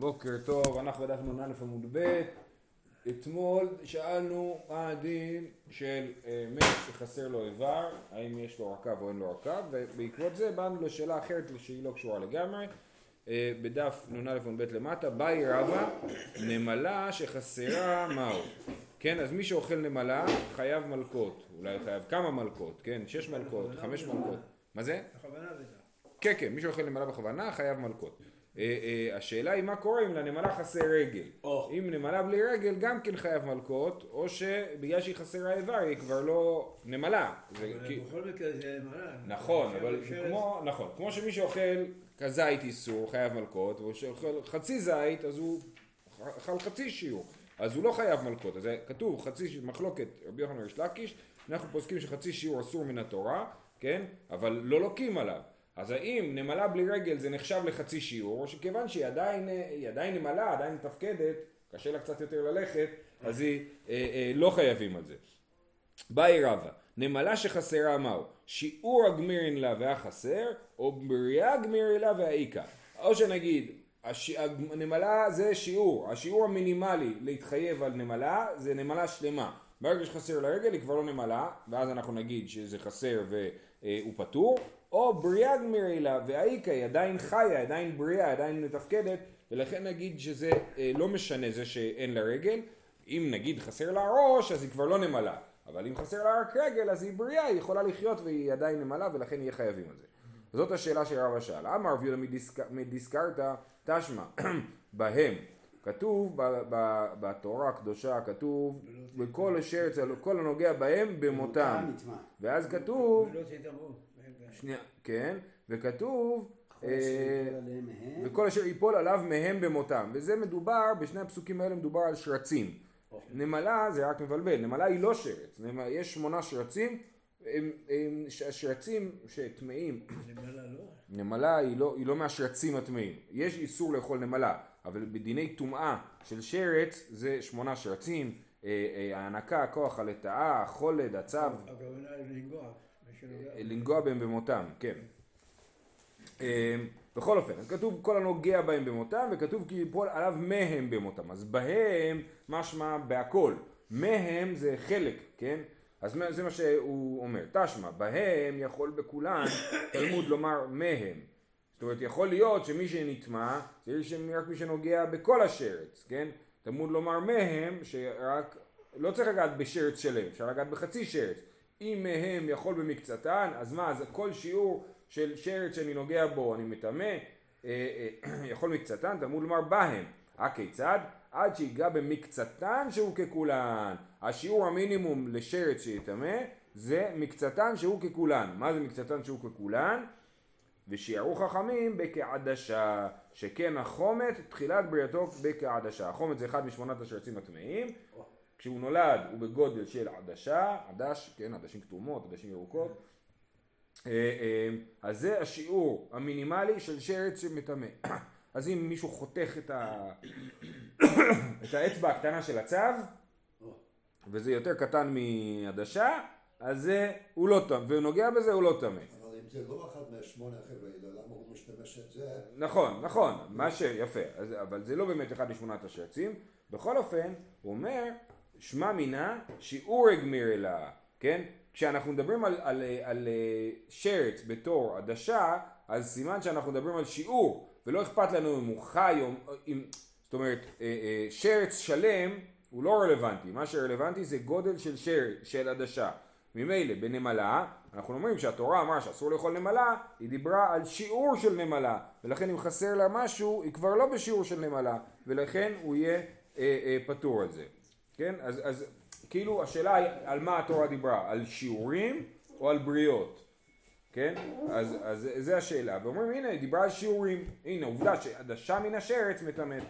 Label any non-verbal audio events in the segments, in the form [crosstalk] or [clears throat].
בוקר טוב, אנחנו בדף נ"א עמוד ב', אתמול שאלנו מה הדין של אה, מת שחסר לו איבר, האם יש לו רכב או אין לו רכב, ובעקבות זה באנו לשאלה אחרת שהיא לא קשורה לגמרי, אה, בדף נ"א עמוד ב' למטה, באי רבא, נמלה שחסרה מהו? כן, אז מי שאוכל נמלה חייב מלקות, אולי חייב כמה מלקות, כן, שש מלקות, חמש מלקות, מה זה? בכוונה זה כן, כן, מי שאוכל נמלה בכוונה חייב מלקות. אה, אה, השאלה היא מה קורה אם לנמלה חסר רגל. או. אם נמלה בלי רגל גם כן חייב מלקות, או שבגלל שהיא חסרה איבר היא כבר לא נמלה. זה אבל כי- בכל מקרה זה מראה. נכון, אבל זה כמו, נכון, כמו שמי שאוכל כזית איסור חייב מלקות, והוא שאוכל חצי זית אז הוא אכל חצי שיעור, אז הוא לא חייב מלקות, אז זה כתוב חצי מחלוקת רבי יוחנן וריש לקיש, אנחנו פוסקים שחצי שיעור אסור מן התורה, כן, אבל לא לוקים עליו, אז האם נמלה בלי רגל זה נחשב לחצי שיעור, או שכיוון שהיא עדיין, אה, עדיין נמלה, עדיין מתפקדת, קשה לה קצת יותר ללכת, אז היא אה, אה, לא חייבים על זה. באי רבא, נמלה שחסרה מהו? שיעור הגמירין לה והחסר, או בריאה גמירין לה והאיכה. או שנגיד, הש... הנמלה זה שיעור, השיעור המינימלי להתחייב על נמלה זה נמלה שלמה. ברגע שחסר לרגל היא כבר לא נמלה, ואז אנחנו נגיד שזה חסר והוא פטור, או בריאה גמירי לה והאיכה היא עדיין חיה, עדיין בריאה, עדיין מתפקדת, ולכן נגיד שזה אה, לא משנה זה שאין לה רגל, אם נגיד חסר לה ראש אז היא כבר לא נמלה, אבל אם חסר לה רק רגל אז היא בריאה, היא יכולה לחיות והיא עדיין נמלה ולכן יהיה חייבים על זה. זאת השאלה שרבא שאל. אמר רב יהודה מדיסק- מדיסקרתא תשמע [clears throat] בהם. כתוב ב- ב- בתורה הקדושה, כתוב בכל אשר אצל כל הנוגע בהם במותם. ואז כתוב. שנייה, כן, וכתוב אה. וכל אשר ייפול עליו מהם במותם. וזה מדובר, בשני הפסוקים האלה מדובר על שרצים. נמלה זה רק מבלבל, נמלה היא לא שרץ, יש שמונה שרצים, השרצים שטמאים, נמלה לא. היא לא, היא לא מהשרצים הטמאים, יש איסור לאכול נמלה, אבל בדיני טומאה של שרץ זה שמונה שרצים, אה, אה, ההנקה, הכוח, הלטאה, החולד, הצו, הכוונה לנגוע. שנוגע. לנגוע בהם במותם, כן. אה, בכל אופן, אז כתוב כל הנוגע בהם במותם, וכתוב כי יפול עליו מהם במותם. אז בהם משמע בהכל. מהם זה חלק, כן? אז זה מה שהוא אומר. תשמע, בהם יכול בכולן [coughs] תלמוד לומר מהם. זאת אומרת, יכול להיות שמי שנטמע, זה רק מי שנוגע בכל השרץ, כן? תלמוד לומר מהם, שרק, לא צריך לגעת בשרץ שלם, אפשר לגעת בחצי שרץ. אם מהם יכול במקצתן, אז מה, אז כל שיעור של שרץ שאני נוגע בו, אני מטמא, אה, אה, [clears throat] יכול מקצתן, תלמוד לומר בהם. הכיצד? עד שיגע במקצתן שהוא ככולן. השיעור המינימום לשרץ שיטמא זה מקצתן שהוא ככולן. מה זה מקצתן שהוא ככולן? ושיערו חכמים בכעדשה, שכן החומת תחילת בריאתו בכעדשה. החומת זה אחד משמונת השרצים הטמאים, כשהוא נולד הוא בגודל של עדשה, עדש, כן, עדשים כתומות, עדשים ירוקות, אה, אה, אז זה השיעור המינימלי של שרץ שמטמא. [coughs] אז אם מישהו חותך את, ה... [coughs] את האצבע הקטנה של הצו, וזה יותר קטן מעדשה, אז זה, הוא לא טמא, והוא נוגע בזה, הוא לא טמא. אבל אם זה לא אחד מהשמונה החבר'ה האלה, למה הוא משתמש את זה? נכון, נכון, מה שיפה, אז, אבל זה לא באמת אחד משמונת השרצים. בכל אופן, הוא אומר, שמע מינה שיעור הגמיר אליה, כן? כשאנחנו מדברים על, על, על, אה, שרץ בתור עדשה, אז סימן שאנחנו מדברים על שיעור, ולא אכפת לנו אם הוא חי או אם... זאת אומרת, אה, אה, שרץ שלם הוא לא רלוונטי, מה שרלוונטי זה גודל של שרץ, של עדשה. ממילא בנמלה, אנחנו אומרים שהתורה אמרה שאסור לאכול נמלה, היא דיברה על שיעור של נמלה, ולכן אם חסר לה משהו, היא כבר לא בשיעור של נמלה, ולכן הוא יהיה אה, אה, פטור על זה. כן? אז, אז כאילו השאלה היא על מה התורה דיברה, על שיעורים או על בריות? כן? אז, אז זה השאלה. ואומרים הנה היא דיברה על שיעורים. הנה עובדה שעדשה מן השרץ מטמאת.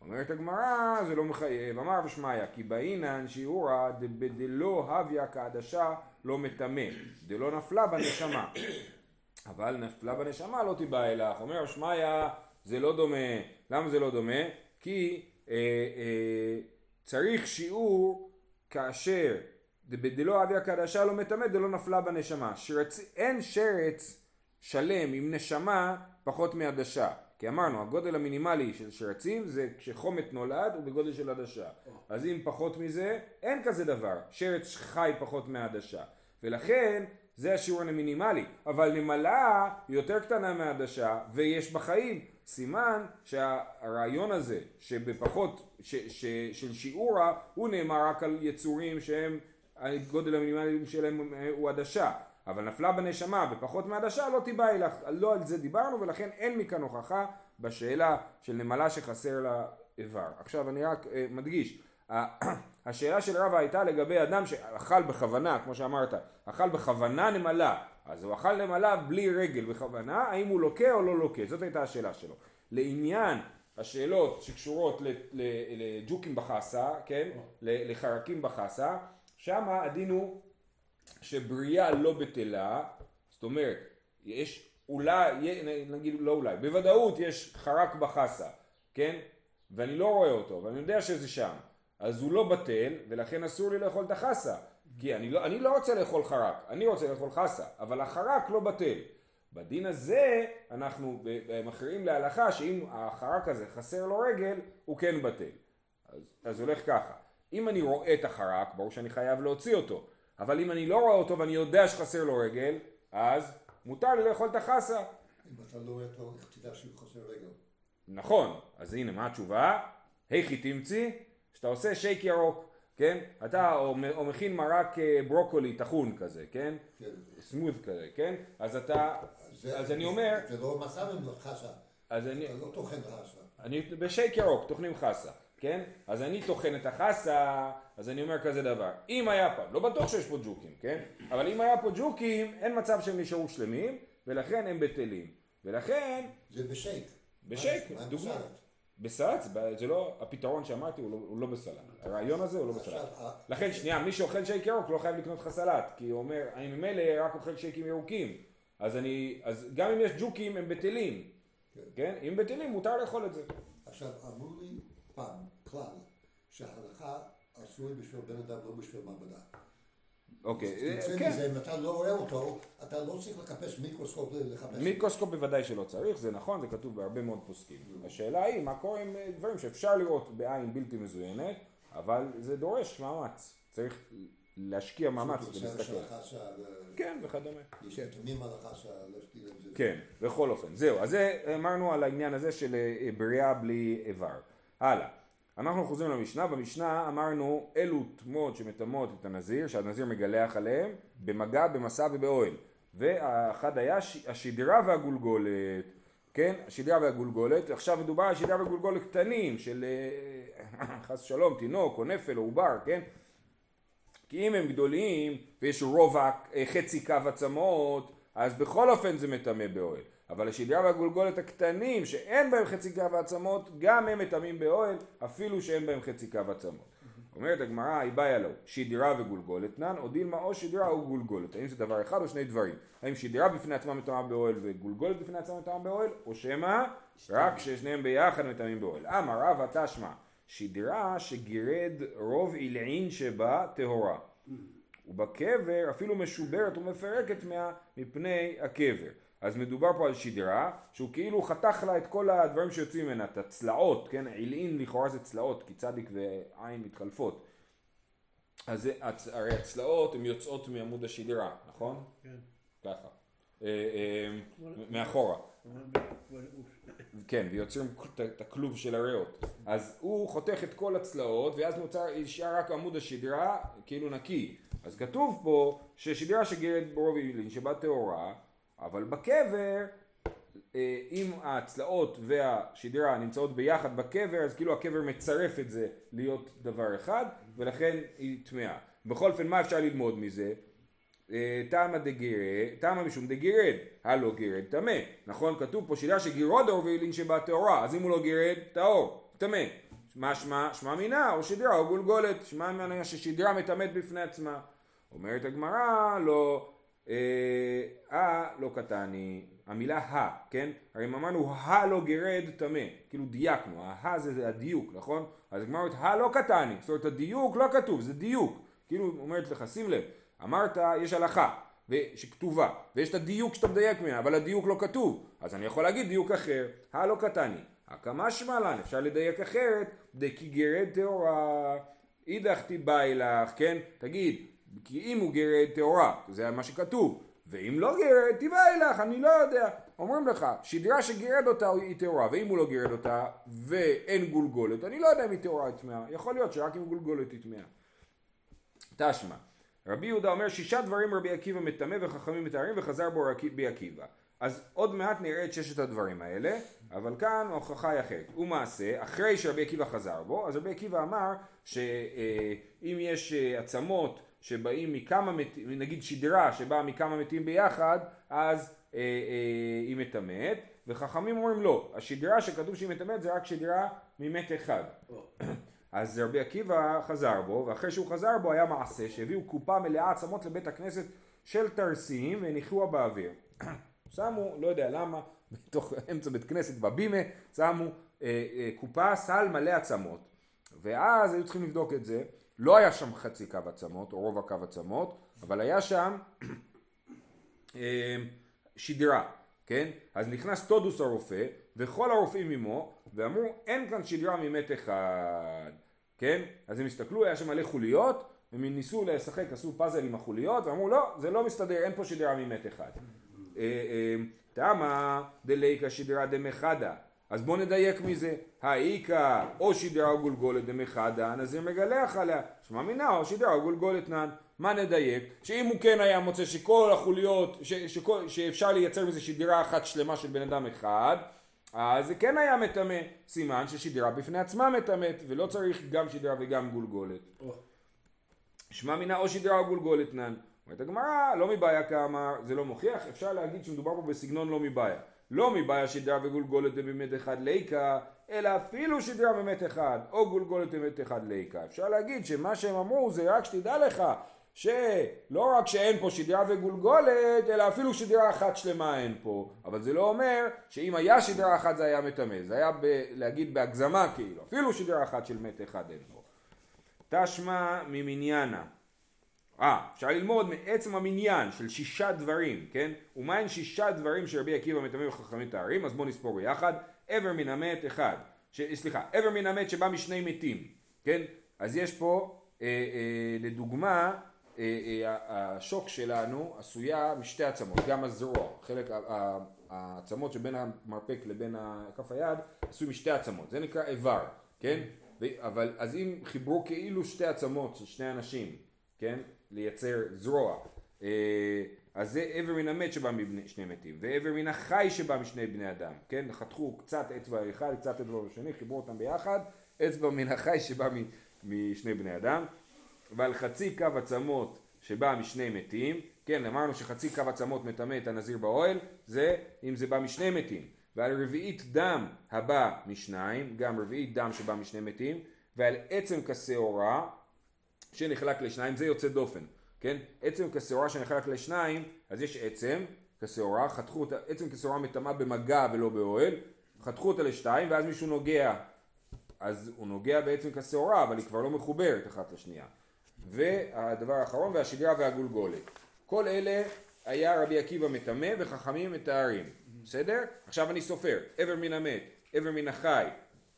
אומרת הגמרא זה לא מחייב. אמר ושמעיה כי באינן שיעורא דלא הביא כעדשה לא מטמא. דלא נפלה בנשמה. אבל נפלה בנשמה לא תיבא אלך. אומר שמעיה זה לא דומה. למה זה לא דומה? כי אה, אה, צריך שיעור כאשר דלא אביה קדשה לא מטמא דלא נפלה בנשמה. שרצ... אין שרץ שלם עם נשמה פחות מעדשה. כי אמרנו, הגודל המינימלי של שרצים זה כשחומת נולד הוא בגודל של עדשה. אז אם פחות מזה, אין כזה דבר. שרץ חי פחות מהעדשה. ולכן, זה השיעור המינימלי. אבל נמלה יותר קטנה מהעדשה, ויש בה חיים. סימן שהרעיון הזה, שבפחות, ש, ש, של שיעורה, הוא נאמר רק על יצורים שהם, הגודל המינימלי שלהם הוא עדשה. אבל נפלה בנשמה בפחות מעדשה לא תיבאי לך, לא על זה דיברנו ולכן אין מכאן הוכחה בשאלה של נמלה שחסר לה איבר. עכשיו אני רק אה, מדגיש, [clears throat] השאלה של רבא הייתה לגבי אדם שאכל בכוונה, כמו שאמרת, אכל בכוונה נמלה, אז הוא אכל נמלה בלי רגל בכוונה, האם הוא לוקה או לא לוקה, זאת הייתה השאלה שלו. לעניין השאלות שקשורות לג'וקים בחסה, כן, לחרקים בחסה, שם הדין הוא שבריאה לא בטלה, זאת אומרת, יש אולי, נגיד לא אולי, בוודאות יש חרק בחסה, כן? ואני לא רואה אותו, ואני יודע שזה שם, אז הוא לא בטל, ולכן אסור לי לאכול את החסה. כי אני לא, אני לא רוצה לאכול חרק, אני רוצה לאכול חסה, אבל החרק לא בטל. בדין הזה אנחנו מכריעים להלכה שאם החרק הזה חסר לו רגל, הוא כן בטל. אז, אז הולך ככה, אם אני רואה את החרק, ברור שאני חייב להוציא אותו. אבל אם אני לא רואה אותו ואני יודע שחסר לו רגל, אז מותר לי לאכול את החסה. אם אתה לא רואה אותו, איך תדע שהוא חסר רגל? נכון, אז הנה מה התשובה? היכי תמצי, שאתה עושה שייק ירוק, כן? אתה או, או מכין מרק אה, ברוקולי טחון כזה, כן? כן. סמוד כזה, כן? אז אתה, זה- אז אני אומר, זה לא מסע חסה. אז אני, אתה לא טוחן חסה. אני בשייק ירוק, טוחנים חסה, כן? אז אני טוחן את החסה, אז אני אומר כזה דבר, אם היה פה, לא בטוח שיש פה ג'וקים, כן? אבל אם היה פה ג'וקים, אין מצב שהם נשארו שלמים, ולכן הם בטלים. ולכן, זה בשייק. בשייק. סלט? בסלט, זה- לא, הפתרון שאמרתי הוא לא, הוא לא בסלט. הרעיון הזה הוא לא בסלט. לכן שנייה, מי שאוכל שייק ירוק לא חייב לקנות לך סלט, כי הוא אומר, אני ממילא רק אוכל שייקים ירוקים. אז אני, אז גם אם יש ג'וקים הם בטלים, כן. כן? אם בטלים מותר לאכול את זה. עכשיו, אמרו לי פעם, כלל, שההלכה אסור בשביל בן אדם, לא בשביל מעבדה. אוקיי, תצא כן. מזה, אם אתה לא רואה אותו, אתה לא צריך לחפש מיקרוסקופ לחפש. מיקרוסקופ בוודאי שלא צריך, זה נכון, זה כתוב בהרבה מאוד פוסקים. השאלה היא, מה קורה עם אה, דברים שאפשר לראות בעין בלתי מזוינת, אבל זה דורש מאמץ. צריך להשקיע מאמץ שהוא כדי עושה להסתכל. של החסה, ו- כן, וכדומה. יש נתונים על זה. כן, בכל אופן. זהו, אז זה אמרנו על העניין הזה של אה, בריאה בלי איבר. הלאה. אנחנו חוזרים למשנה, במשנה אמרנו אילו תמות שמטמאות את הנזיר, שהנזיר מגלח עליהם, במגע, במסע ובאוהל. ואחד היה השדרה והגולגולת, כן? השדרה והגולגולת, עכשיו מדובר על שדרה וגולגולת קטנים, של אה, [coughs] חס שלום, תינוק או נפל או עובר, כן? כי אם הם גדולים ויש רובע אה, חצי קו עצמות, אז בכל אופן זה מטמא באוהל. אבל השדרה והגולגולת הקטנים שאין בהם חצי קו עצמות, גם הם מטמאים באוהל, אפילו שאין בהם חצי קו עצמות. אומרת הגמרא, איבאיה לו, שדרה וגולגולת נן, או דילמה או שדרה או גולגולת. האם זה דבר אחד או שני דברים? האם שדרה בפני עצמה מטמאה באוהל וגולגולת בפני עצמה מטמאה באוהל, או שמא רק ששניהם ביחד מטמאים באוהל. אמר רבא תשמע, שדרה שגירד רוב עילעין שבה טהורה. ובקבר אפילו משוברת ומפרקת מה, מפני הקבר. אז מדובר פה על שדרה, שהוא כאילו חתך לה את כל הדברים שיוצאים ממנה, את הצלעות, כן? עילין לכאורה זה צלעות, כי צדיק ועין מתחלפות. אז הצ- הרי הצלעות הן יוצאות מעמוד השדרה, נכון? כן. ככה. אה, אה, מאחורה. כן, ויוצרים את- הכלוב של הריאות. אז הוא חותך את כל הצלעות, ואז נוצר, נשאר רק עמוד השדרה, כאילו נקי. אז כתוב פה ששדרה שגרת ברוב עילין שבה טהורה, אבל בקבר, אה, אם הצלעות והשדרה נמצאות ביחד בקבר, אז כאילו הקבר מצרף את זה להיות דבר אחד, ולכן היא טמאה. בכל אופן, מה אפשר ללמוד מזה? אה, תמה דגירד, תמה משום דגירד, הלא גירד טמא, נכון? כתוב פה שילה שגירוד אור ואילין שבה טהורה, אז אם הוא לא גירד, טהור, טמא. מה שמע? שמע מינה, או שדרה או גולגולת, שמע מינה ששדרה מטמאת בפני עצמה. אומרת הגמרא, לא, אה, אה, לא קטני, המילה ה, כן? הרי אם אמרנו ה לא גירד טמא, כאילו דייקנו, הה זה, זה הדיוק, נכון? אז הגמרא אומרת ה לא קטני, זאת אומרת הדיוק לא כתוב, זה דיוק. כאילו אומרת לך, שים לב, אמרת, יש הלכה, שכתובה, ויש את הדיוק שאתה מדייק ממנה, אבל הדיוק לא כתוב, אז אני יכול להגיד דיוק אחר, הלא קטני. הקמה שמלן, אפשר לדייק אחרת, דכי גרד טהורה, אידך תיבאי לך, כן? תגיד, כי אם הוא גרד טהורה, זה מה שכתוב, ואם לא גרד, תיבאי לך, אני לא יודע. אומרים לך, שדרה שגירד אותה היא טהורה, ואם הוא לא גירד אותה ואין גולגולת, אני לא יודע אם היא טהורה היא טמאה, יכול להיות שרק עם גולגולת היא טמאה. תשמע, רבי יהודה אומר שישה דברים רבי עקיבא מטמא וחכמים מתארים וחזר בו רבי עקיבא. אז עוד מעט נראה את ששת הדברים האלה, אבל כאן ההוכחה היא אחרת. ומעשה, אחרי שרבי עקיבא חזר בו, אז רבי עקיבא אמר שאם יש אה, עצמות שבאים מכמה מתים, נגיד שדרה שבאה מכמה מתים ביחד, אז אה, אה, היא מטמאת, וחכמים אומרים לא, השדרה שכתוב שהיא מטמאת זה רק שדרה ממת אחד. [coughs] אז רבי עקיבא חזר בו, ואחרי שהוא חזר בו היה מעשה שהביאו קופה מלאה עצמות לבית הכנסת של תרסים והניחוה באוויר. שמו, לא יודע למה, [laughs] בתוך אמצע בית כנסת בבימה, שמו אה, אה, קופה, סל מלא עצמות. ואז היו צריכים לבדוק את זה, לא היה שם חצי קו עצמות, או רוב הקו עצמות, אבל היה שם [clears throat] אה, שדרה, כן? אז נכנס טודוס הרופא, וכל הרופאים עמו, ואמרו, אין כאן שדרה ממת אחד, כן? אז הם הסתכלו, היה שם מלא חוליות, הם ניסו לשחק, עשו פאזל עם החוליות, ואמרו, לא, זה לא מסתדר, אין פה שדרה ממת אחד. אה, אה, תמה דליקה שדרה דמחדה. אז בוא נדייק מזה, האיכא או שדרה או גולגולת דמחדה, נזיר מגלח עליה, שמע מינה או שדרה או גולגולת נן. מה נדייק? שאם הוא כן היה מוצא שכל החוליות, ש, שכל, שאפשר לייצר מזה שדרה אחת שלמה של בן אדם אחד, אז זה כן היה מטמא, סימן ששדרה בפני עצמה מטמאת, ולא צריך גם שדרה וגם גולגולת. שמע מינה או שדרה או גולגולת נן. אומרת הגמרא, לא מבעיה כאמר, זה לא מוכיח, אפשר להגיד שמדובר פה בסגנון לא מבעיה. לא מבעיה שדרה וגולגולת באמת אחד ליקה, אלא אפילו שדרה באמת אחד, או גולגולת באמת אחד ליקה. אפשר להגיד שמה שהם אמרו זה רק שתדע לך, שלא רק שאין פה שדרה וגולגולת, אלא אפילו שדרה אחת שלמה אין פה. אבל זה לא אומר שאם היה שדרה אחת זה היה מטמא. זה היה ב- להגיד בהגזמה כאילו, אפילו שדרה אחת של מת אחד אין פה. תשמע ממניינה. אה, אפשר ללמוד מעצם המניין של שישה דברים, כן? ומהם שישה דברים שרבי עקיבא מטמא וחכמים תארים, אז בואו נספור ביחד. עבר מן המת אחד, ש... סליחה, עבר מן המת שבא משני מתים, כן? אז יש פה, אה, אה, לדוגמה, אה, אה, השוק שלנו עשויה משתי עצמות, גם הזרוע, חלק, העצמות שבין המרפק לבין כף היד עשוי משתי עצמות, זה נקרא איבר, כן? אבל אז אם חיברו כאילו שתי עצמות של שני אנשים, כן? לייצר זרוע. אה, אז זה עבר מן המת שבא משני מתים, ועבר מן החי שבא משני בני אדם, כן? חתכו קצת אצבע אחד, קצת אצבע בשני, חיברו אותם ביחד, אצבע מן החי שבא משני בני אדם, ועל חצי קו עצמות שבא משני מתים, כן, אמרנו שחצי קו עצמות מטמא את הנזיר באוהל, זה אם זה בא משני מתים, ועל רביעית דם הבא משניים, גם רביעית דם שבא משני מתים, ועל עצם כשעורה שנחלק לשניים, זה יוצא דופן, כן? עצם כשעורה שנחלק לשניים, אז יש עצם כשעורה, חתכו אותה, עצם כשעורה מטמאה במגע ולא באוהל, חתכו אותה לשתיים ואז מישהו נוגע, אז הוא נוגע בעצם כשעורה, אבל היא כבר לא מחוברת אחת לשנייה. והדבר האחרון, והשגרה והגולגולת. כל אלה היה רבי עקיבא מטמא וחכמים מתארים, בסדר? עכשיו אני סופר, עבר מן המת, עבר מן החי,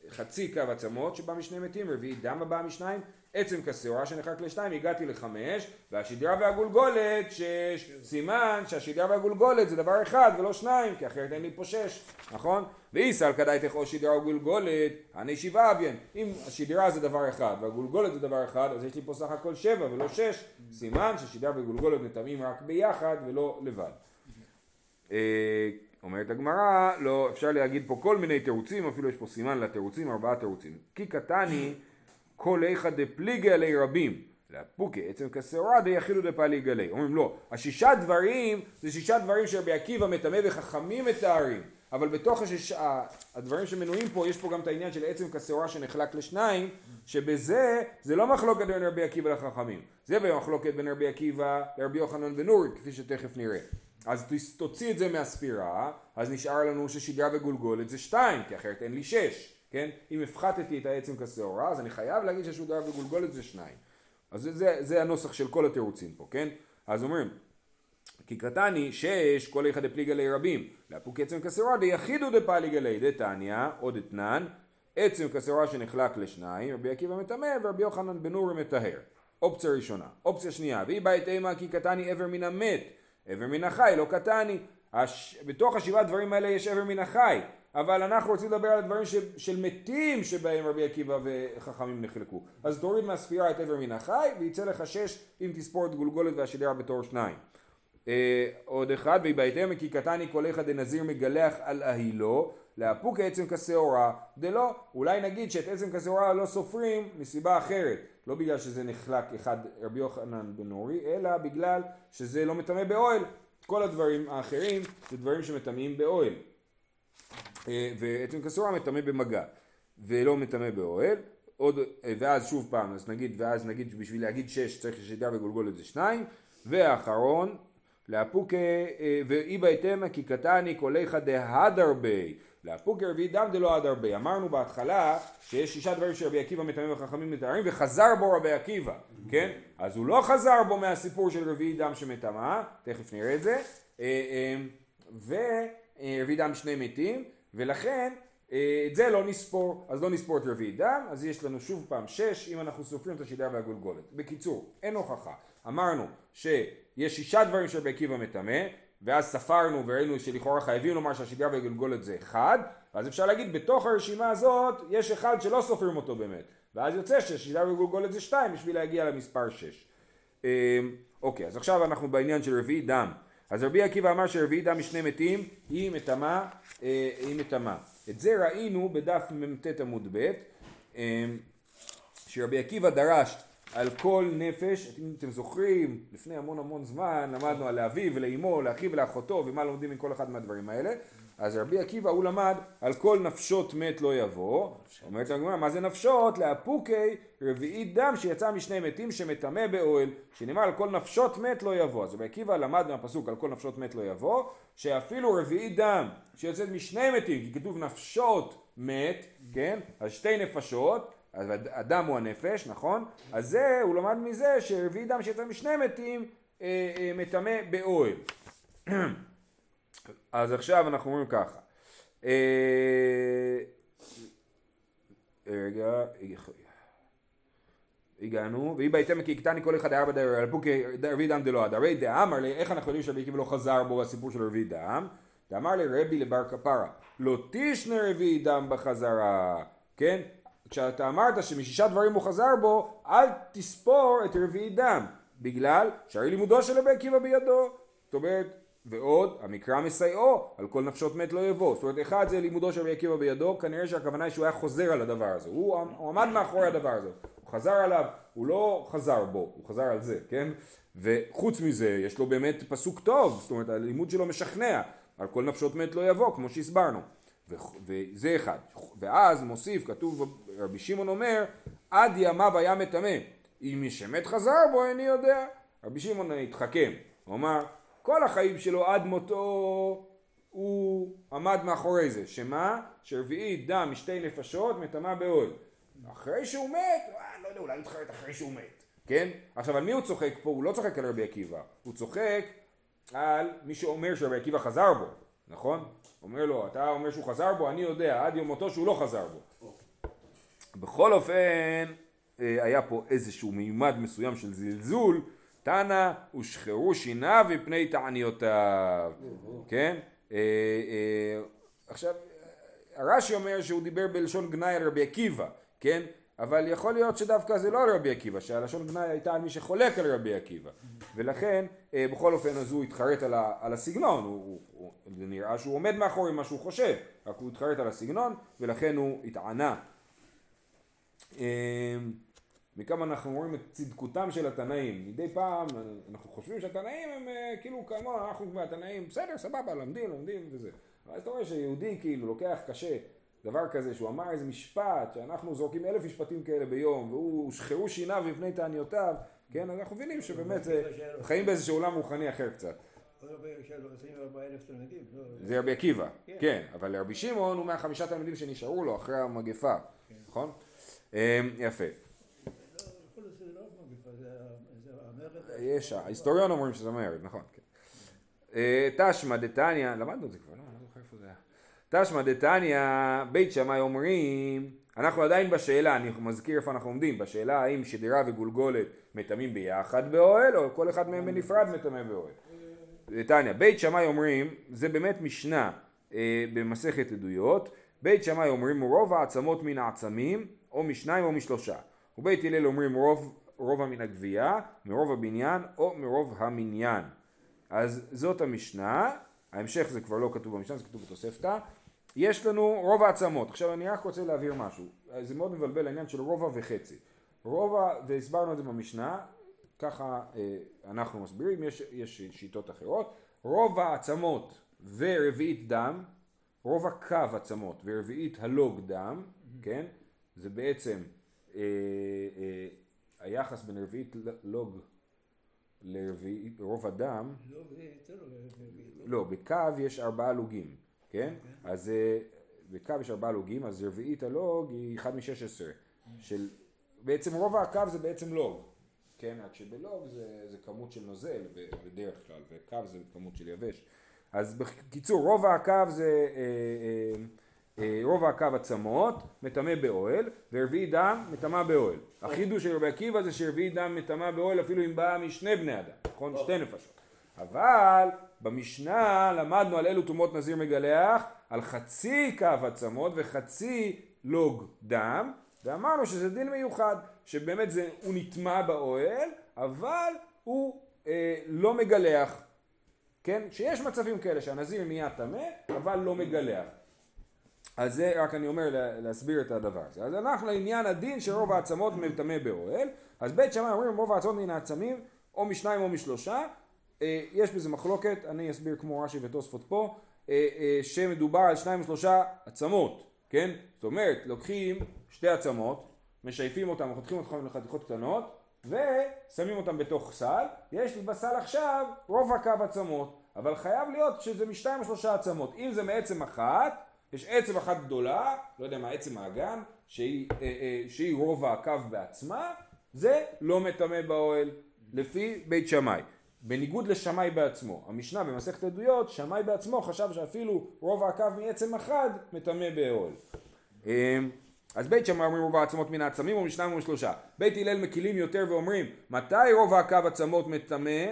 חצי קו עצמות שבא משני מתים, רביעי דם הבא משניים, עצם כשעורה שנחלק לשתיים, הגעתי לחמש, והשדרה והגולגולת שש, סימן שהשדרה והגולגולת זה דבר אחד ולא שניים, כי אחרת אין לי פה שש, נכון? ואיסל כדאי תכו שדרה או גולגולת, אני שבעה אביין. אם השדרה זה דבר אחד והגולגולת זה דבר אחד, אז יש לי פה סך הכל שבע ולא שש, סימן ששדרה וגולגולת מטמאים רק ביחד ולא לבד. אה, אומרת הגמרא, לא, אפשר להגיד פה כל מיני תירוצים, אפילו יש פה סימן לתירוצים, ארבעה תירוצים. כי קטני כל איכא דפליגי עלי רבים, לפוקי עצם כשעורה דיחילו דפליגי עלי. אומרים לא, השישה דברים זה שישה דברים שרבי עקיבא מטמא וחכמים מתארים, אבל בתוך השש... הדברים שמנויים פה יש פה גם את העניין של עצם כשעורה שנחלק לשניים, שבזה זה לא מחלוקת בין רבי עקיבא לחכמים, זה במחלוקת בין רבי עקיבא לרבי יוחנן ונורי, כפי שתכף נראה. אז תוציא את זה מהספירה, אז נשאר לנו ששגרה וגולגולת זה שתיים, כי אחרת אין לי שש. כן? אם הפחתתי את העצם כשעורה, אז אני חייב להגיד שהשודרה וגולגולת זה שניים. אז זה, זה, זה הנוסח של כל התירוצים פה, כן? אז אומרים, כי קטני שש כל איכא דפליגה לי רבים, לאפוק עצם כסורה דיחידו דפליגה לי דתניא או דתנן, עצם כסורה שנחלק לשניים, רבי עקיבא מטמא ורבי יוחנן בן אורי מטהר. אופציה ראשונה. אופציה שנייה, והיא בית אימה כי קטני איבר מן המת, איבר מן החי לא קטני. הש... בתוך השבעה דברים האלה יש איבר מן החי, אבל אנחנו רוצים לדבר על הדברים ש... של מתים שבהם רבי עקיבא וחכמים נחלקו. אז תוריד מהספירה את איבר מן החי ויצא לך שש אם תספור את גולגולת והשדרה בתור שניים. אה, עוד אחד, והיא בהתאם כי קטני כל אחד דנזיר מגלח על אהילו, לאפוק עצם כשעורה, דלא, אולי נגיד שאת עצם כשעורה לא סופרים מסיבה אחרת, לא בגלל שזה נחלק אחד רבי יוחנן בן אורי, אלא בגלל שזה לא מטמא באוהל, כל הדברים האחרים זה דברים שמטמאים באוהל, ועצם כשעורה מטמא במגע, ולא מטמא באוהל, עוד, אה, ואז שוב פעם, אז נגיד, ואז נגיד בשביל להגיד שש צריך שתדע וגולגולת זה שניים, והאחרון, לאפוקי אה, ואי בהתאמה כי קטני קוליך דהדר בי לאפוקי רביעי דם דלא הדר בי אמרנו בהתחלה שיש שישה דברים שרבי עקיבא מטמאים וחכמים מתארים וחזר בו רבי עקיבא כן? אז הוא לא חזר בו מהסיפור של רביעי דם שמטמא תכף נראה את זה. אה, ורביעי דם שני מתים ולכן את זה לא נספור, אז לא נספור את רביעי דם, אז יש לנו שוב פעם שש אם אנחנו סופרים את השידה והגולגולת. בקיצור, אין הוכחה. אמרנו שיש שישה דברים שרבי עקיבא מטמא, ואז ספרנו וראינו שלכאורה חייבים לומר שהשידה והגולגולת זה אחד, ואז אפשר להגיד בתוך הרשימה הזאת יש אחד שלא סופרים אותו באמת, ואז יוצא שהשידה והגולגולת זה שתיים בשביל להגיע למספר שש. אוקיי, אז עכשיו אנחנו בעניין של רביעי דם. אז רבי עקיבא אמר שרביעי דם משני מתים היא מטמא, היא מטמא. את זה ראינו בדף מ"ט עמוד ב', שרבי עקיבא דרש על כל נפש, אם אתם זוכרים, לפני המון המון זמן למדנו על לאביו ולאמו, לאחיו ולאחותו, ומה לומדים מכל אחד מהדברים האלה, אז רבי עקיבא הוא למד על כל נפשות מת לא יבוא, אומרת הגמרא מה זה נפשות? לאפוקי רביעי דם שיצא משני מתים שמטמא באוהל, שנאמר על כל נפשות מת לא יבוא, אז רבי עקיבא למד מהפסוק על כל נפשות מת לא יבוא, שאפילו רביעי דם שיוצאת משני מתים, כי כתוב נפשות מת, כן, אז שתי נפשות, אז הדם הוא הנפש, נכון? אז זה, הוא למד מזה שרביעי דם שיצא משני מתים אה, אה, מטמא באוהל. [clears throat] אז עכשיו אנחנו אומרים ככה. אה, רגע, הגענו, והיא בהתאם כי קטני כל אחד על פוקי רביעי דם דלא הרי דאמר לי, איך אנחנו יודעים שרבי עקיבא לא חזר בו הסיפור של רביעי דם? דאמר לי רבי לבר כפרה, לא תשנה רביעי דם בחזרה, כן? כשאתה אמרת שמשישה דברים הוא חזר בו, אל תספור את רביעי דם, בגלל שהרי לימודו של רבי עקיבא בידו. זאת אומרת, ועוד, המקרא מסייעו, על כל נפשות מת לא יבוא. זאת אומרת, אחד זה לימודו של רבי עקיבא בידו, כנראה שהכוונה היא שהוא היה חוזר על הדבר הזה. הוא, הוא עמד מאחורי הדבר הזה. הוא חזר עליו, הוא לא חזר בו, הוא חזר על זה, כן? וחוץ מזה, יש לו באמת פסוק טוב, זאת אומרת, הלימוד שלו משכנע. על כל נפשות מת לא יבוא, כמו שהסברנו. וזה אחד. ואז מוסיף, כתוב, רבי שמעון אומר, עד ימיו היה מטמא. אם מי שמת חזר בו, איני יודע. רבי שמעון התחכם. הוא אמר, כל החיים שלו עד מותו הוא עמד מאחורי זה. שמה? שרביעי דם משתי נפשות מטמא באוהל. אחרי שהוא מת, אה, לא יודע, אולי הוא יתחרט אחרי שהוא מת. כן? עכשיו, על מי הוא צוחק פה? הוא לא צוחק על רבי עקיבא. הוא צוחק על מי שאומר שרבי עקיבא חזר בו. נכון? אומר לו, אתה אומר שהוא חזר בו, אני יודע עד יום מותו שהוא לא חזר בו. בכל אופן, היה פה איזשהו מימד מסוים של זלזול, תנא ושחרו שיניו מפני תעניותיו, כן? עכשיו, הרש"י אומר שהוא דיבר בלשון גנאי על רבי עקיבא, כן? אבל יכול להיות שדווקא זה לא רבי עקיבא, שהלשון גנאי הייתה על מי שחולק על רבי עקיבא ולכן בכל אופן אז הוא התחרט על, ה, על הסגנון, הוא, הוא, זה נראה שהוא עומד מאחורי מה שהוא חושב, רק הוא התחרט על הסגנון ולכן הוא התענה. מכמה אנחנו רואים את צדקותם של התנאים, מדי פעם אנחנו חושבים שהתנאים הם כאילו כמו אנחנו והתנאים בסדר סבבה לומדים לומדים וזה, ואז אתה רואה שיהודי כאילו לוקח קשה דבר כזה שהוא אמר איזה משפט שאנחנו זורקים אלף משפטים כאלה ביום והוא שחרו שיניו מפני תעניותיו כן אז אנחנו מבינים שבאמת זה חיים באיזשהו עולם רוחני אחר קצת. זה רבי עקיבא, כן, אבל לרבי שמעון הוא מהחמישה תלמידים שנשארו לו אחרי המגפה, נכון? יפה. יש, ההיסטוריון אומרים שזה מרד, נכון. אה, תשמע דתניא, למדנו את זה כבר, לא, אני לא זוכר איפה זה היה. תשמע דתניא, בית שמאי אומרים, אנחנו עדיין בשאלה, אני מזכיר איפה אנחנו עומדים, בשאלה האם שדרה וגולגולת מטמאים ביחד באוהל, או כל אחד מהם בנפרד מטמא באוהל. דתניא, בית שמאי אומרים, זה באמת משנה אה, במסכת עדויות, בית שמאי אומרים רוב העצמות מן העצמים, או משניים או משלושה. ובית הלל אומרים רוב, רובע מן הגבייה, מרוב הבניין או מרוב המניין. אז זאת המשנה, ההמשך זה כבר לא כתוב במשנה, זה כתוב בתוספתא. יש לנו רוב העצמות. עכשיו אני רק רוצה להבהיר משהו, זה מאוד מבלבל העניין של רובע וחצי. רובע, והסברנו את זה במשנה, ככה אה, אנחנו מסבירים, יש, יש שיטות אחרות. רוב העצמות ורביעית דם, רוב הקו עצמות ורביעית הלוג דם, כן? זה בעצם אה, אה, היחס בין רביעית לוג לרביעית, רוב הדם, לא, זה יותר לא. בקו יש ארבעה לוגים, כן? אז אה, בקו יש ארבעה לוגים, אז רביעית הלוג היא אחד משש עשרה. של, בעצם רוב הקו זה בעצם לוג, כן? רק שבלוג זה, זה כמות של נוזל בדרך כלל, וקו זה כמות של יבש. אז בקיצור, רוב הקו זה, אה, אה, אה, רוב הקו עצמות, מטמא באוהל, ורביעי דם, מטמא באוהל. החידוש של רבי עקיבא זה שרביעי דם מטמא באוהל אפילו אם באה משני בני אדם, נכון? שתי נפשות. אבל במשנה למדנו על אילו טומאות נזיר מגלח, על חצי קו עצמות וחצי לוג דם, ואמרנו שזה דין מיוחד, שבאמת זה, הוא נטמע באוהל, אבל הוא אה, לא מגלח, כן? שיש מצבים כאלה שהנזיר נהיה טמא, אבל לא מגלח. אז זה רק אני אומר לה- להסביר את הדבר הזה. אז אנחנו לעניין הדין שרוב העצמות מטמא באוהל, אז בית שמאי אומרים רוב העצמות מן העצמים, או משניים או משלושה, אה, יש בזה מחלוקת, אני אסביר כמו רש"י ותוספות פה, אה, אה, שמדובר על שניים או שלושה עצמות, כן? זאת אומרת, לוקחים שתי עצמות, משייפים אותם, חותכים אותם לחתיכות קטנות, ושמים אותם בתוך סל, יש לי בסל עכשיו רוב הקו עצמות, אבל חייב להיות שזה משתיים או שלושה עצמות. אם זה מעצם אחת, יש עצם אחת גדולה, לא יודע מה, עצם האגן, שהיא, אה, אה, שהיא רוב הקו בעצמה, זה לא מטמא באוהל, לפי בית שמאי. בניגוד לשמאי בעצמו, המשנה במסכת עדויות, שמאי בעצמו חשב שאפילו רוב הקו מעצם אחד מטמא באוהל. אמ, אז בית שמאי אומרים רוב העצמות מן העצמים ומשניים ומשלושה. בית הלל מקילים יותר ואומרים מתי רוב הקו עצמות מטמא?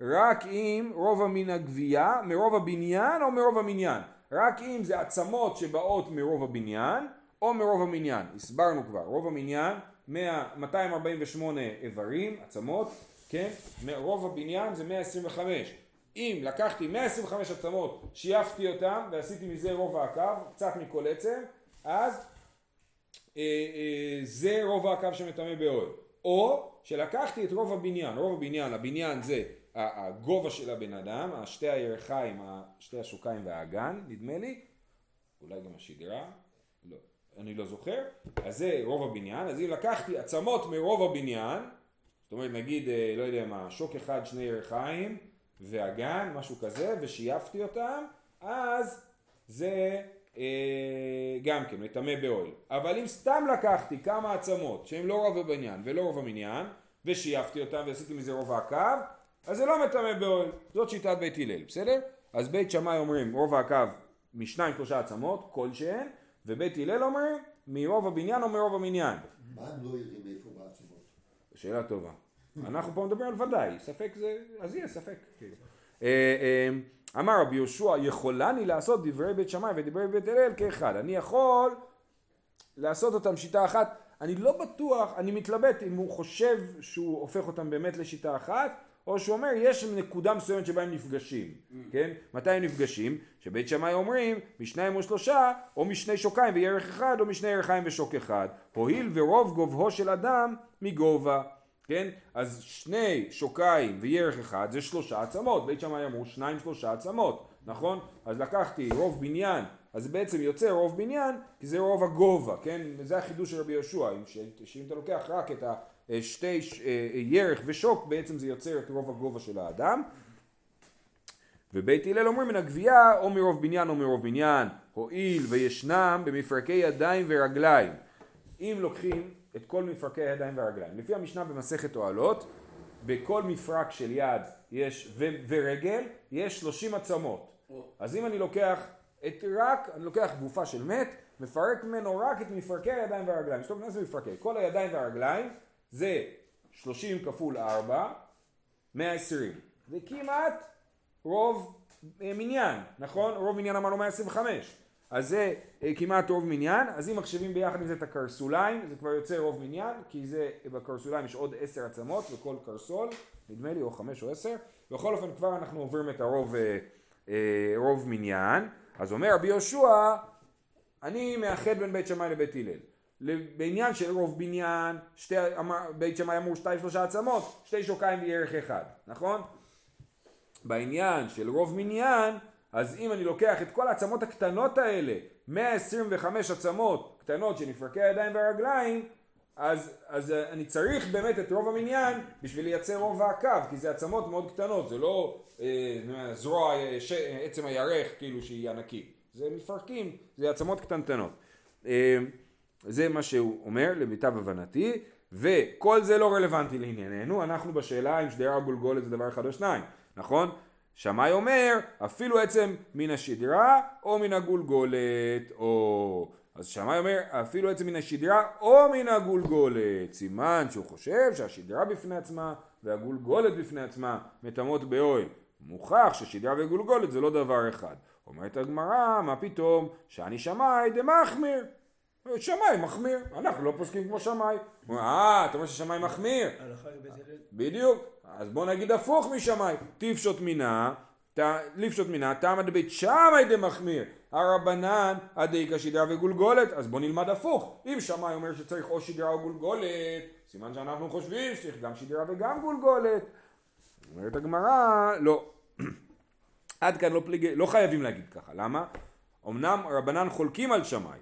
רק אם רובע מן הגבייה מרוב הבניין או מרוב המניין. רק אם זה עצמות שבאות מרוב הבניין או מרוב המניין. הסברנו כבר, רוב המניין 100, 248 איברים, עצמות, כן? רוב הבניין זה 125. אם לקחתי 125 עצמות, שייפתי אותם ועשיתי מזה רובע הקו, קצת מכל עצם, אז אה, אה, זה רובע הקו שמטמא באוהל. או שלקחתי את רוב הבניין, רוב הבניין, הבניין זה הגובה של הבן אדם, שתי הירכיים, שתי השוקיים והאגן, נדמה לי, אולי גם השדרה, לא, אני לא זוכר, אז זה רוב הבניין, אז אם לקחתי עצמות מרוב הבניין, זאת אומרת נגיד, אה, לא יודע מה, שוק אחד, שני ירכיים ואגן, משהו כזה, ושייפתי אותם, אז זה אה, גם כן, מטמא באוהל. אבל אם סתם לקחתי כמה עצמות שהם לא רוב הבניין ולא רוב המניין, ושייפתי אותם ועשיתי מזה רוב הקו, אז זה לא מטמא באוהל. זאת שיטת בית הלל, בסדר? אז בית שמאי אומרים רוב הקו משניים שלושה עצמות, כלשהן, ובית הלל אומרים מרוב הבניין או מרוב המניין. מה הם לא יודעים איפה בעצמות? שאלה טובה. אנחנו פה מדברים על ודאי, ספק זה, אז יהיה ספק. כאילו. אה, אה, אמר רבי יהושע, יכולני לעשות דברי בית שמאי ודברי בית הלל כאחד. אני יכול לעשות אותם שיטה אחת. אני לא בטוח, אני מתלבט אם הוא חושב שהוא הופך אותם באמת לשיטה אחת, או שהוא אומר יש נקודה מסוימת שבה הם נפגשים, כן? מתי הם נפגשים? שבית שמאי אומרים משניים או שלושה, או משני שוקיים וירך אחד, או משני ירכיים ושוק אחד. הואיל ורוב גובהו של אדם מגובה, כן? אז שני שוקיים וירך אחד זה שלושה עצמות, בית שמאי אמרו שניים שלושה עצמות, נכון? אז לקחתי רוב בניין, אז בעצם יוצא רוב בניין, כי זה רוב הגובה, כן? זה החידוש של רבי יהושע, שאם אתה לוקח רק את השתי ש- אה, ירך ושוק, בעצם זה יוצר את רוב הגובה של האדם. ובית הלל אומרים מן הגבייה או מרוב בניין או מרוב בניין, הואיל וישנם במפרקי ידיים ורגליים. אם לוקחים את כל מפרקי הידיים והרגליים, לפי המשנה במסכת אוהלות, בכל מפרק של יד יש, ו, ורגל, יש 30 עצמות. אז אם אני לוקח את רק, אני לוקח גופה של מת, מפרק ממנו רק את מפרקי הידיים והרגליים. זאת אומרת, מפרקי? כל הידיים והרגליים זה 30 כפול 4, 120. זה כמעט רוב אה, מניין, נכון? רוב מניין אמרנו 125. אז זה אה, כמעט רוב מניין, אז אם מחשבים ביחד עם זה את הקרסוליים, זה כבר יוצא רוב מניין, כי זה, בקרסוליים יש עוד עשר עצמות בכל קרסול, נדמה לי, או חמש או עשר. בכל אופן כבר אנחנו עוברים את הרוב אה, אה, רוב מניין. אז אומר רבי יהושע, אני מאחד בין בית שמאי לבית הלל. בעניין של רוב בניין, שתי, בית שמאי אמרו שתיים שלושה עצמות, שתי שוקיים וירך אחד, נכון? בעניין של רוב מניין, אז אם אני לוקח את כל העצמות הקטנות האלה, 125 עצמות קטנות של מפרקי הידיים והרגליים, אז, אז אני צריך באמת את רוב המניין בשביל לייצר רוב העקב, כי זה עצמות מאוד קטנות, זה לא אה, זרוע, אה, ש, עצם הירך כאילו שהיא ענקית, זה מפרקים, זה עצמות קטנטנות. אה, זה מה שהוא אומר למיטב הבנתי, וכל זה לא רלוונטי לענייננו, אנחנו בשאלה אם שדרה גולגולת זה דבר אחד או שניים, נכון? שמאי אומר אפילו עצם מן השדרה או מן הגולגולת או אז שמאי אומר אפילו עצם מן השדרה או מן הגולגולת סימן שהוא חושב שהשדרה בפני עצמה והגולגולת בפני עצמה מטמאות באוהל. מוכח ששדרה וגולגולת זה לא דבר אחד. אומרת הגמרא מה פתאום? שאני שמאי דמחמיר שמאי מחמיר, אנחנו לא פוסקים כמו שמאי. אה, אתה אומר ששמאי מחמיר? בדיוק. אז בוא נגיד הפוך משמאי. תפשוט מינה, לפשוט מינה, תמא דבית שמאי דמחמיר. הרבנן הדאיכא שדרה וגולגולת, אז בוא נלמד הפוך. אם שמאי אומר שצריך או שדרה או גולגולת, סימן שאנחנו חושבים שצריך גם שדרה וגם גולגולת. אומרת הגמרא, לא. [clears throat] עד כאן לא פליגי, לא חייבים להגיד ככה, למה? אמנם רבנן חולקים על שמאי,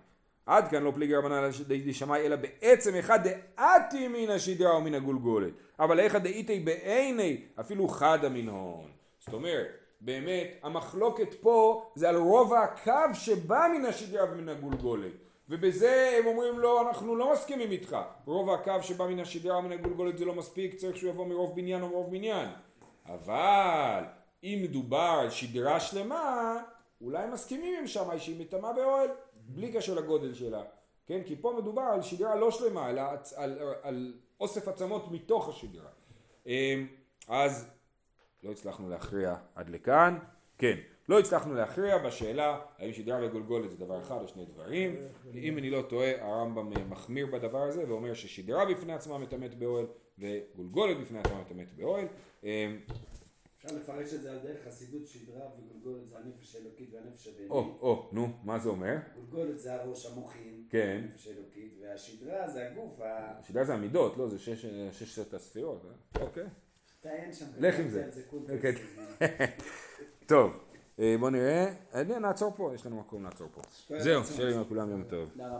עד כאן לא פליגי רבנן על די שמאי, אלא בעצם אחד דעתי מן השדרה ומן הגולגולת, אבל איכא דאיתי בעיני אפילו חדא מן הון. זאת אומרת, באמת, המחלוקת פה זה על רוב הקו שבא מן השדרה ומן הגולגולת. ובזה הם אומרים לו, אנחנו לא מסכימים איתך. רוב הקו שבא מן השדרה ומן הגולגולת זה לא מספיק, צריך שהוא יבוא מרוב בניין או מרוב בניין. אבל אם מדובר על שדרה שלמה, אולי מסכימים עם שמאי שהיא מטמאה באוהל, בלי קשר לגודל שלה. כן? כי פה מדובר על שדרה לא שלמה, אלא על, על, על אוסף עצמות מתוך השדרה. אמ, אז לא הצלחנו להכריע עד לכאן. כן, לא הצלחנו להכריע בשאלה האם שדרה וגולגולת זה דבר אחד או שני דברים. אם אני לא טועה, הרמב"ם מחמיר בדבר הזה ואומר ששדרה בפני עצמה מטמאת באוהל וגולגולת בפני עצמה מטמאת באוהל. אפשר לפרש את זה על דרך חסידות שדרה וגולגולת זה הנפש האלוקית והנפש הבהמית. או, או, נו, מה זה אומר? גולגולת זה הראש המוחין, כן. הנפש האלוקית, והשדרה זה הגוף, ה- השדרה זה המידות, לא? זה שש- ששת הספירות, אה? אוקיי. תעיין שם. לך עם זה. כן. [laughs] טוב, אה, בוא נראה. אה, נעצור פה, יש לנו מקום לעצור פה. זהו, שיהיה לכולם יום טוב. תודה רבה.